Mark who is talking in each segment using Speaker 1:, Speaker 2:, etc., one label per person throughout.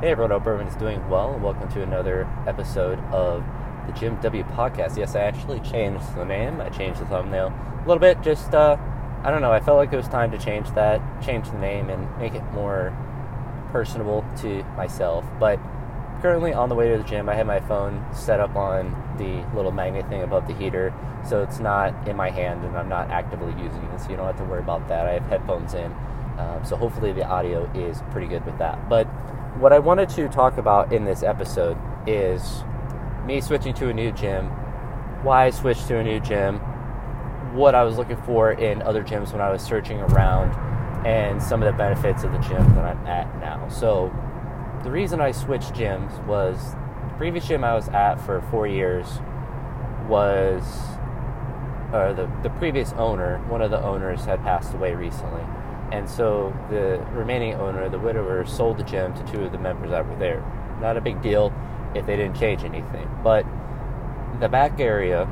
Speaker 1: Hey everyone, hope everyone is doing well, welcome to another episode of the Jim W Podcast. Yes, I actually changed the name. I changed the thumbnail a little bit. Just uh, I don't know. I felt like it was time to change that, change the name, and make it more personable to myself. But currently on the way to the gym, I have my phone set up on the little magnet thing above the heater, so it's not in my hand, and I'm not actively using it. So you don't have to worry about that. I have headphones in, um, so hopefully the audio is pretty good with that. But what I wanted to talk about in this episode is me switching to a new gym, why I switched to a new gym, what I was looking for in other gyms when I was searching around, and some of the benefits of the gym that I'm at now. So, the reason I switched gyms was the previous gym I was at for four years was, or the, the previous owner, one of the owners had passed away recently and so the remaining owner, the widower, sold the gym to two of the members that were there. Not a big deal if they didn't change anything. But the back area,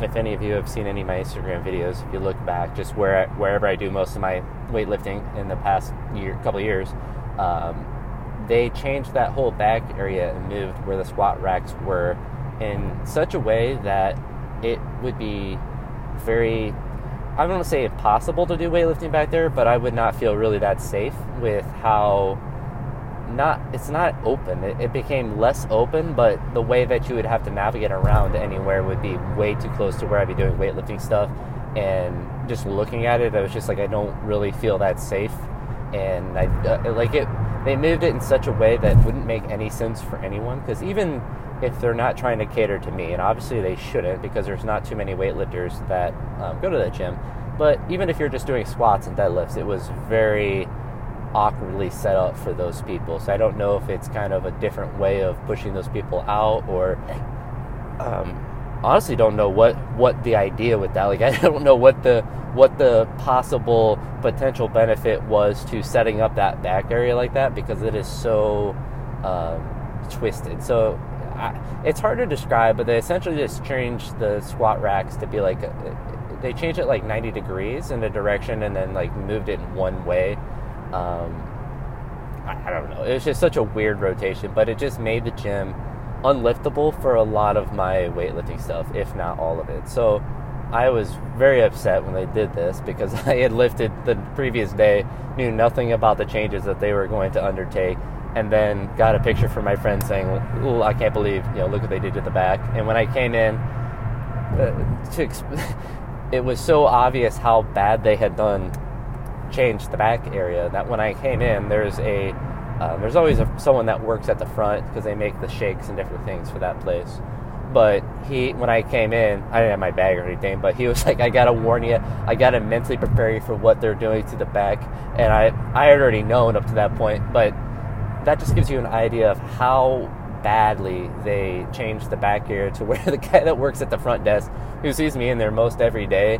Speaker 1: if any of you have seen any of my Instagram videos, if you look back, just where wherever I do most of my weightlifting in the past year, couple years, um, they changed that whole back area and moved where the squat racks were in such a way that it would be very I don't say impossible to do weightlifting back there, but I would not feel really that safe with how not it's not open. It, it, became less open, but the way that you would have to navigate around anywhere would be way too close to where I'd be doing weightlifting stuff. And just looking at it, I was just like, I don't really feel that safe. And I uh, like it. They moved it in such a way that wouldn't make any sense for anyone. Because even if they're not trying to cater to me, and obviously they shouldn't because there's not too many weightlifters that um, go to that gym. But even if you're just doing squats and deadlifts, it was very awkwardly set up for those people. So I don't know if it's kind of a different way of pushing those people out, or um, honestly don't know what what the idea with that. Like I don't know what the what the possible potential benefit was to setting up that back area like that because it is so um, twisted. So I, it's hard to describe, but they essentially just changed the squat racks to be like they changed it like 90 degrees in a direction and then like moved it in one way. Um, I, I don't know. It was just such a weird rotation, but it just made the gym unliftable for a lot of my weightlifting stuff, if not all of it. So I was very upset when they did this because I had lifted the previous day, knew nothing about the changes that they were going to undertake, and then got a picture from my friend saying, "Ooh, I can't believe you know look what they did to the back." And when I came in, uh, to exp- it was so obvious how bad they had done changed the back area that when I came in, there's a uh, there's always a, someone that works at the front because they make the shakes and different things for that place. But he, when I came in, I didn't have my bag or anything. But he was like, "I gotta warn you, I gotta mentally prepare you for what they're doing to the back." And I, I had already known up to that point, but that just gives you an idea of how badly they changed the back area to where the guy that works at the front desk, who sees me in there most every day,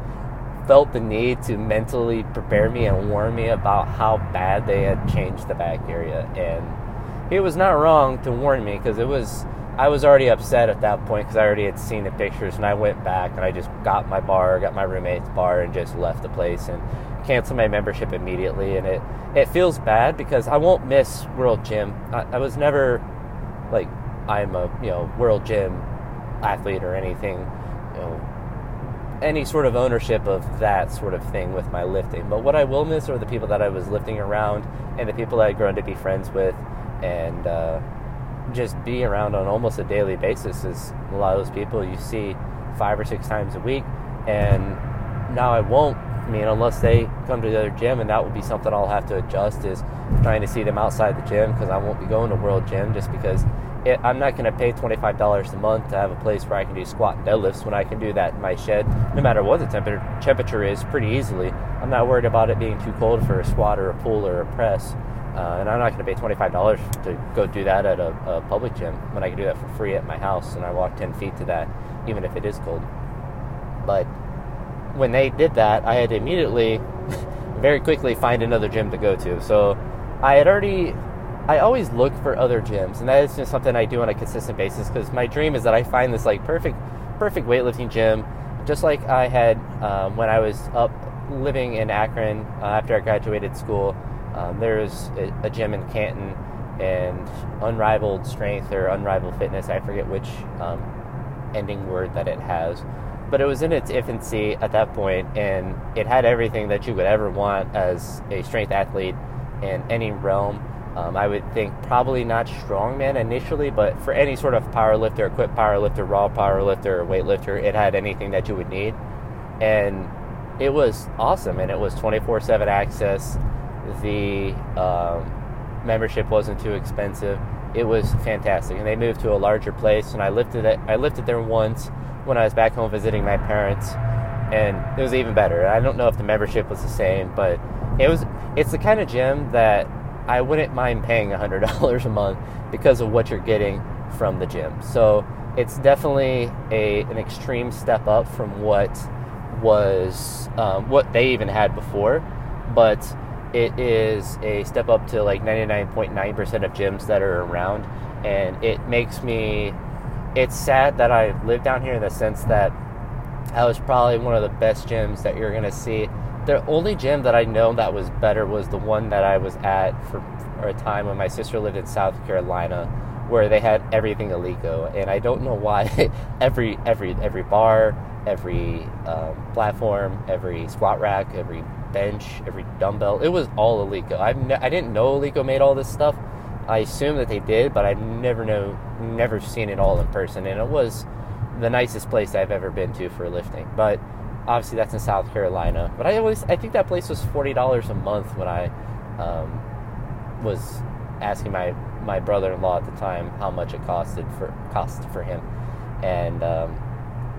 Speaker 1: felt the need to mentally prepare me and warn me about how bad they had changed the back area. And he was not wrong to warn me because it was. I was already upset at that point because I already had seen the pictures, and I went back and I just got my bar, got my roommate's bar, and just left the place. And cancel my membership immediately, and it it feels bad because I won't miss World Gym. I, I was never like I'm a you know World Gym athlete or anything, you know, any sort of ownership of that sort of thing with my lifting. But what I will miss are the people that I was lifting around and the people that I'd grown to be friends with, and uh, just be around on almost a daily basis. Is a lot of those people you see five or six times a week, and now I won't I mean, unless they come to the other gym, and that will be something I'll have to adjust is trying to see them outside the gym because I won't be going to World Gym just because it, I'm not going to pay $25 a month to have a place where I can do squat and deadlifts when I can do that in my shed, no matter what the temperature temperature is, pretty easily. I'm not worried about it being too cold for a squat or a pull or a press. Uh, and I'm not going to pay $25 to go do that at a, a public gym when I can do that for free at my house and I walk 10 feet to that, even if it is cold. But when they did that, I had to immediately, very quickly, find another gym to go to. So I had already, I always look for other gyms, and that is just something I do on a consistent basis because my dream is that I find this like perfect, perfect weightlifting gym, just like I had um, when I was up living in Akron uh, after I graduated school. Um, there's a, a, gym in Canton and unrivaled strength or unrivaled fitness. I forget which um, ending word that it has. But it was in its infancy at that point, and it had everything that you would ever want as a strength athlete in any realm. Um, I would think probably not strongman initially, but for any sort of powerlifter, equipped powerlifter, raw powerlifter, weightlifter, it had anything that you would need. And it was awesome, and it was 24 7 access. The um, membership wasn't too expensive. It was fantastic, and they moved to a larger place. And I lifted it. I lifted there once when I was back home visiting my parents, and it was even better. I don't know if the membership was the same, but it was. It's the kind of gym that I wouldn't mind paying hundred dollars a month because of what you're getting from the gym. So it's definitely a an extreme step up from what was um, what they even had before, but it is a step up to like 99.9% of gyms that are around, and it makes me. It's sad that I live down here in the sense that I was probably one of the best gyms that you're gonna see. The only gym that I know that was better was the one that I was at for, for a time when my sister lived in South Carolina, where they had everything Eleiko, and I don't know why every every every bar, every um, platform, every squat rack, every bench, every dumbbell. It was all Eleiko. I I didn't know Eleiko made all this stuff. I assume that they did, but I never know, never seen it all in person, and it was the nicest place I've ever been to for lifting. But obviously, that's in South Carolina. But I always, I think that place was forty dollars a month when I um, was asking my my brother-in-law at the time how much it costed for cost for him, and um,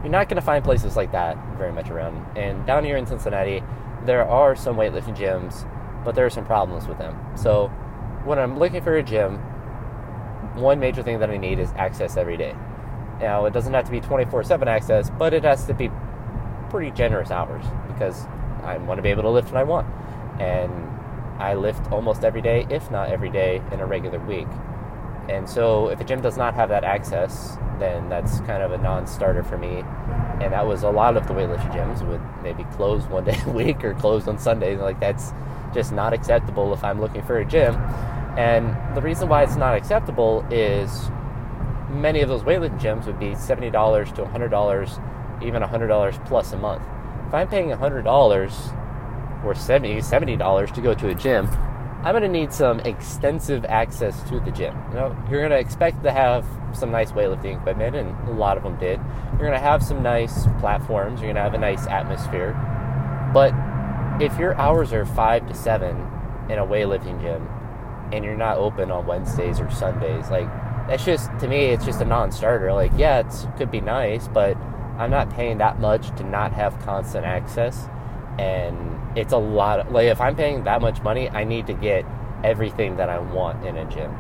Speaker 1: you're not going to find places like that very much around. And down here in Cincinnati, there are some weightlifting gyms, but there are some problems with them. So when I'm looking for a gym, one major thing that I need is access every day. Now, it doesn't have to be 24 7 access, but it has to be pretty generous hours because I want to be able to lift when I want. And I lift almost every day, if not every day, in a regular week. And so, if a gym does not have that access, then that's kind of a non starter for me. And that was a lot of the weightlifting gyms would maybe close one day a week or closed on Sundays. Like, that's just not acceptable if I'm looking for a gym. And the reason why it's not acceptable is many of those weightlifting gyms would be $70 to $100, even $100 plus a month. If I'm paying $100 or 70 $70 to go to a gym, I'm going to need some extensive access to the gym. You know, you're going to expect to have some nice weightlifting equipment, and a lot of them did. You're going to have some nice platforms. You're going to have a nice atmosphere. But if your hours are five to seven in a weightlifting gym, and you're not open on Wednesdays or Sundays, like that's just to me, it's just a non-starter. Like, yeah, it could be nice, but I'm not paying that much to not have constant access, and it's a lot. Of, like, if I'm paying that much money, I need to get everything that I want in a gym.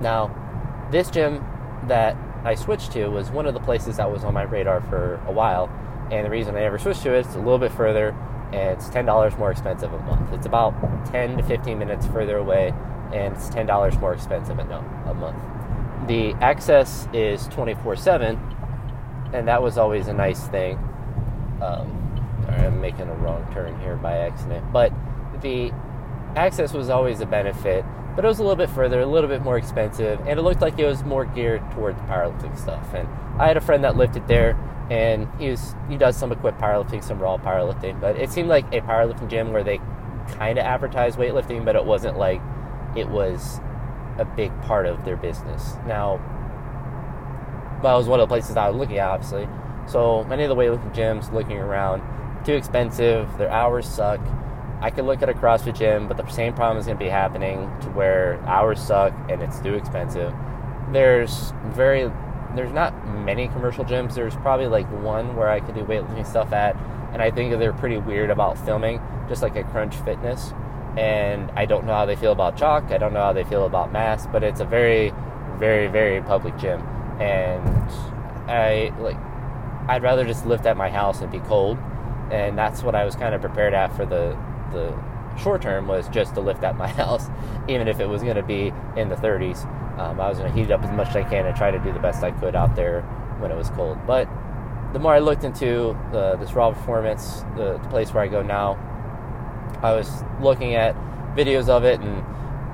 Speaker 1: Now, this gym that I switched to was one of the places that was on my radar for a while, and the reason I never switched to it is a little bit further, and it's ten dollars more expensive a month. It's about ten to fifteen minutes further away, and it's ten dollars more expensive a month. The access is twenty four seven, and that was always a nice thing. Um, sorry, I'm making a wrong turn here by accident, but the access was always a benefit but it was a little bit further, a little bit more expensive, and it looked like it was more geared towards powerlifting stuff. And I had a friend that lifted there, and he was he does some equipped powerlifting, some raw powerlifting, but it seemed like a powerlifting gym where they kind of advertised weightlifting, but it wasn't like it was a big part of their business. Now, well, it was one of the places I was looking at, obviously. So many of the weightlifting gyms, looking around, too expensive. Their hours suck I could look at a CrossFit gym, but the same problem is going to be happening to where hours suck and it's too expensive. There's very, there's not many commercial gyms. There's probably like one where I could do weightlifting stuff at, and I think they're pretty weird about filming, just like a Crunch Fitness. And I don't know how they feel about chalk. I don't know how they feel about mass, but it's a very, very, very public gym, and I like. I'd rather just lift at my house and be cold, and that's what I was kind of prepared at for the the short term was just to lift at my house, even if it was going to be in the 30s. Um, I was going to heat it up as much as I can and try to do the best I could out there when it was cold. But the more I looked into the, this raw performance, the, the place where I go now, I was looking at videos of it and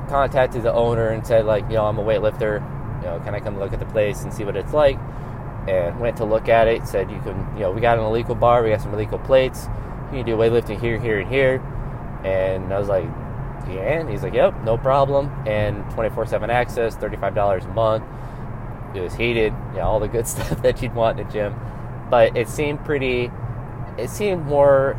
Speaker 1: contacted the owner and said like, you know, I'm a weightlifter. Know, can I come look at the place and see what it's like? And went to look at it. Said you can, you know, we got an Eleiko bar. We got some Eleiko plates. You can do weightlifting here, here, and here. And I was like, yeah. And he's like, yep, no problem. And 24/7 access, $35 a month. It was heated. Yeah, all the good stuff that you'd want in a gym. But it seemed pretty. It seemed more.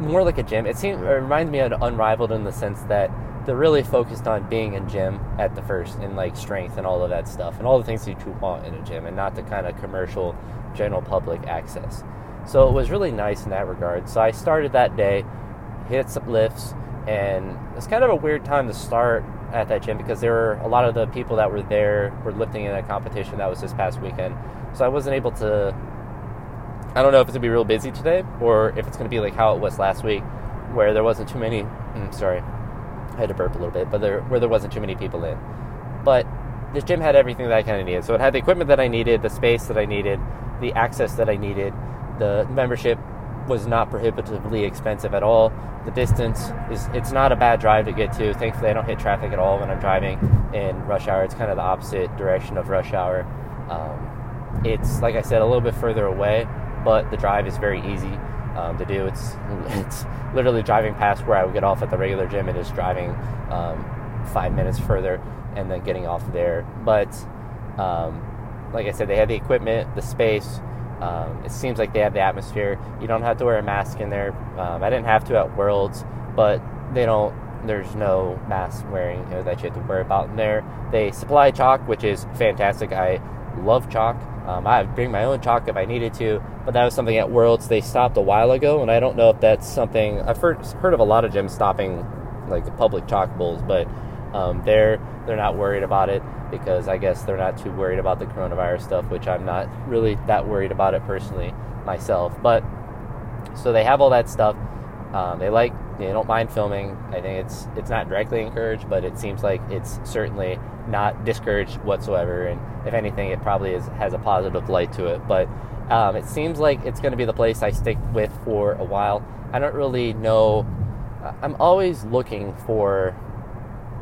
Speaker 1: More like a gym. It seemed. It reminds me of Unrivaled in the sense that they're really focused on being a gym at the first and like strength and all of that stuff and all the things that you want in a gym and not the kind of commercial general public access. So it was really nice in that regard. So I started that day, hit some lifts, and it's kind of a weird time to start at that gym because there were a lot of the people that were there were lifting in a competition that was this past weekend. So I wasn't able to. I don't know if it's gonna be real busy today or if it's gonna be like how it was last week, where there wasn't too many. Mm, sorry, I had to burp a little bit, but there where there wasn't too many people in. But this gym had everything that I kind of needed. So it had the equipment that I needed, the space that I needed, the access that I needed. The membership was not prohibitively expensive at all. The distance is it's not a bad drive to get to. Thankfully, I don't hit traffic at all when I'm driving in rush hour. It's kind of the opposite direction of rush hour. Um, it's like I said, a little bit further away, but the drive is very easy um, to do. It's it's literally driving past where I would get off at the regular gym and just driving um, five minutes further and then getting off there. But um, like I said, they have the equipment, the space. Um, it seems like they have the atmosphere. You don't have to wear a mask in there. Um, I didn't have to at Worlds, but they don't. There's no mask wearing you know, that you have to worry about in there. They supply chalk, which is fantastic. I love chalk. Um, I bring my own chalk if I needed to, but that was something at Worlds they stopped a while ago, and I don't know if that's something I've heard heard of a lot of gyms stopping like the public chalk bowls, but um, they're they're not worried about it because I guess they're not too worried about the coronavirus stuff, which I'm not really that worried about it personally myself. But so they have all that stuff. Um, they like they don't mind filming. I think it's it's not directly encouraged, but it seems like it's certainly not discouraged whatsoever. And if anything, it probably is, has a positive light to it. But um, it seems like it's going to be the place I stick with for a while. I don't really know. I'm always looking for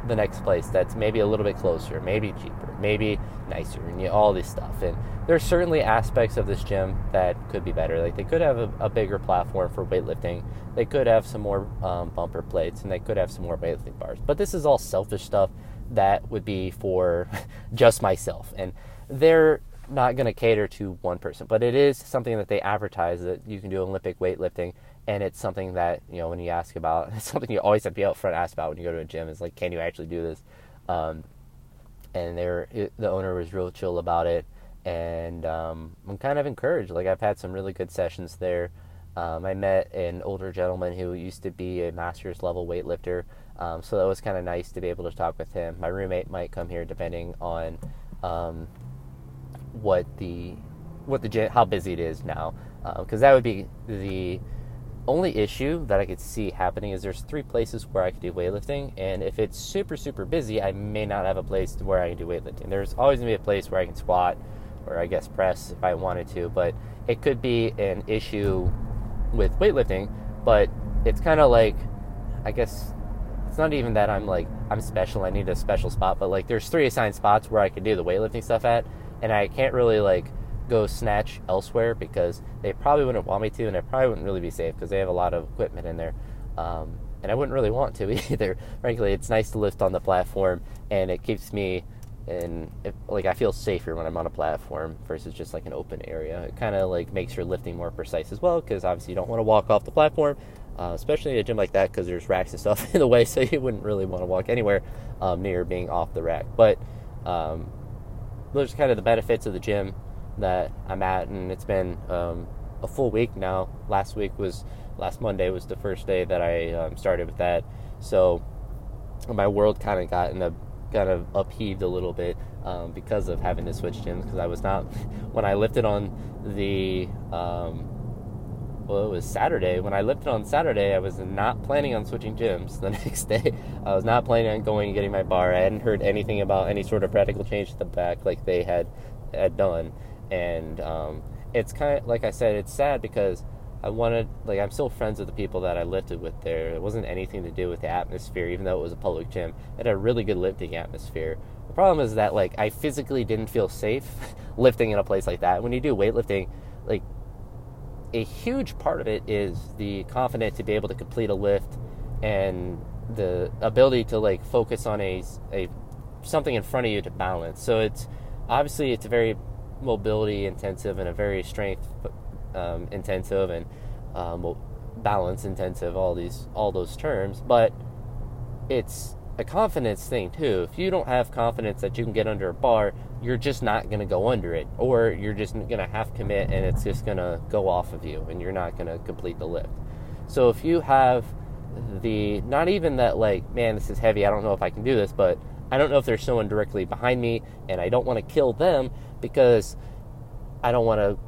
Speaker 1: the next place that's maybe a little bit closer, maybe cheaper, maybe nicer, and you know, all this stuff. And there's certainly aspects of this gym that could be better. Like they could have a, a bigger platform for weightlifting. They could have some more um, bumper plates, and they could have some more weightlifting bars. But this is all selfish stuff that would be for just myself, and they're not going to cater to one person. But it is something that they advertise that you can do Olympic weightlifting and it's something that you know when you ask about it's something you always have to be out front ask about when you go to a gym is like can you actually do this um, and there the owner was real chill about it. And um, i'm kind of encouraged. Like i've had some really good sessions there. Um, i met an older gentleman who used to be a master's level weightlifter. Um, so that was kind of nice to be able to talk with him. My roommate might come here depending on um, what the what the how busy it is now. Because uh, that would be the only issue that I could see happening is there's three places where I could do weightlifting, and if it's super super busy, I may not have a place where I can do weightlifting. There's always gonna be a place where I can squat, or I guess press if I wanted to, but it could be an issue with weightlifting. But it's kind of like, I guess it's not even that I'm like I'm special. I need a special spot, but like there's three assigned spots where I can do the weightlifting stuff at, and I can't really like go snatch elsewhere because they probably wouldn't want me to, and I probably wouldn't really be safe because they have a lot of equipment in there. Um, and I wouldn't really want to either. Frankly, it's nice to lift on the platform, and it keeps me and like I feel safer when I'm on a platform versus just like an open area. It kind of like makes your lifting more precise as well because obviously you don't want to walk off the platform, uh, especially in a gym like that because there's racks and stuff in the way, so you wouldn't really want to walk anywhere um, near being off the rack. But um, those are kind of the benefits of the gym that I'm at, and it's been um, a full week now. Last week was last Monday was the first day that I um, started with that, so my world kind of got in a kind of upheaved a little bit um, because of having to switch gyms because I was not when I lifted on the um, well it was Saturday. When I lifted on Saturday I was not planning on switching gyms the next day. I was not planning on going and getting my bar. I hadn't heard anything about any sort of radical change to the back like they had had done and um, it's kind of like I said, it's sad because I wanted, like, I'm still friends with the people that I lifted with there. It wasn't anything to do with the atmosphere, even though it was a public gym. It had a really good lifting atmosphere. The problem is that, like, I physically didn't feel safe lifting in a place like that. When you do weightlifting, like, a huge part of it is the confidence to be able to complete a lift and the ability to like focus on a, a something in front of you to balance. So it's obviously it's a very mobility intensive and a very strength um, intensive and um, balance intensive. All these all those terms, but it's a confidence thing too. If you don't have confidence that you can get under a bar, you're just not going to go under it, or you're just going to half commit and it's just going to go off of you, and you're not going to complete the lift. So if you have the not even that like man this is heavy i don't know if i can do this but i don't know if there's someone directly behind me and i don't want to kill them because i don't want to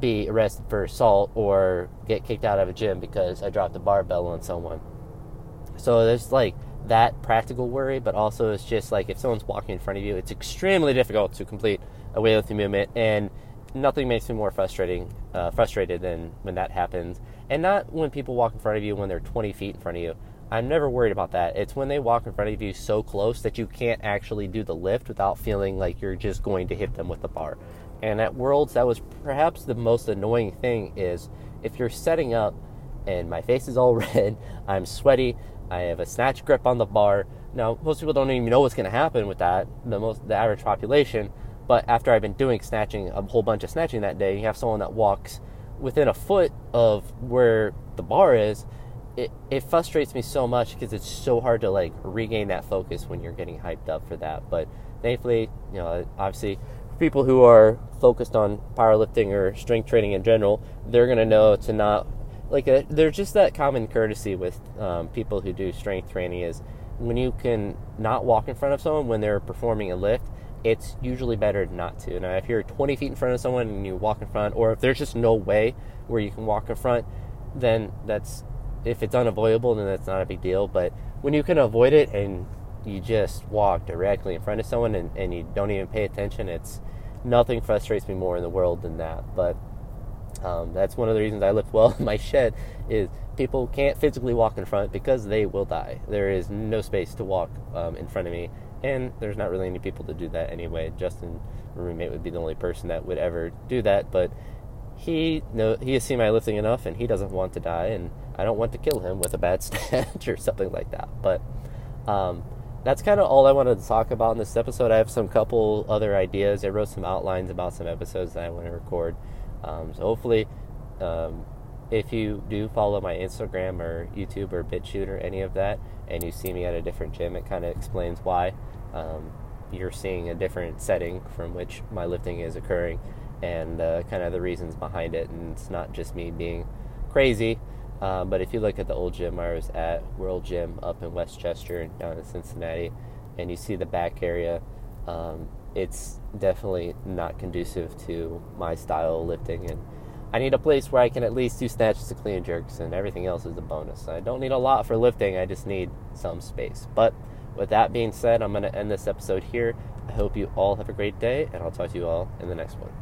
Speaker 1: be arrested for assault or get kicked out of a gym because i dropped a barbell on someone so there's like that practical worry but also it's just like if someone's walking in front of you it's extremely difficult to complete a weightlifting movement and nothing makes me more frustrating uh, frustrated than when that happens and not when people walk in front of you when they're 20 feet in front of you. I'm never worried about that. It's when they walk in front of you so close that you can't actually do the lift without feeling like you're just going to hit them with the bar. And at Worlds, that was perhaps the most annoying thing is if you're setting up and my face is all red, I'm sweaty, I have a snatch grip on the bar. Now, most people don't even know what's going to happen with that, the most the average population. But after I've been doing snatching, a whole bunch of snatching that day, you have someone that walks within a foot of where the bar is, it, it frustrates me so much because it's so hard to like regain that focus when you're getting hyped up for that. But thankfully, you know, obviously, people who are focused on powerlifting or strength training in general, they're gonna know to not like a, uh, there's just that common courtesy with um, people who do strength training is when you can not walk in front of someone when they're performing a lift it's usually better not to. Now, if you're 20 feet in front of someone and you walk in front, or if there's just no way where you can walk in front, then that's if it's unavoidable, then that's not a big deal. But when you can avoid it and you just walk directly in front of someone and, and you don't even pay attention, it's nothing frustrates me more in the world than that. But um, that's one of the reasons I lift well in my shed is people can't physically walk in front because they will die. There is no space to walk um, in front of me and there's not really any people to do that anyway. Justin, roommate, would be the only person that would ever do that, but he know he has seen my lifting enough, and he doesn't want to die, and I don't want to kill him with a bad snatch or something like that. But um, that's kind of all I wanted to talk about in this episode. I have some couple other ideas. I wrote some outlines about some episodes that I want to record. Um, so hopefully, um, if you do follow my Instagram or YouTube or BitChute or any of that, and you see me at a different gym, it kind of explains why um, you're seeing a different setting from which my lifting is occurring and uh, kind of the reasons behind it. And it's not just me being crazy. Um, but if you look at the old gym I was at, World Gym up in West Chester down in Cincinnati, and you see the back area, um, it's definitely not conducive to my style of lifting. And I need a place where I can at least do snatches and clean jerks, and everything else is a bonus. I don't need a lot for lifting, I just need some space. But with that being said, I'm going to end this episode here. I hope you all have a great day, and I'll talk to you all in the next one.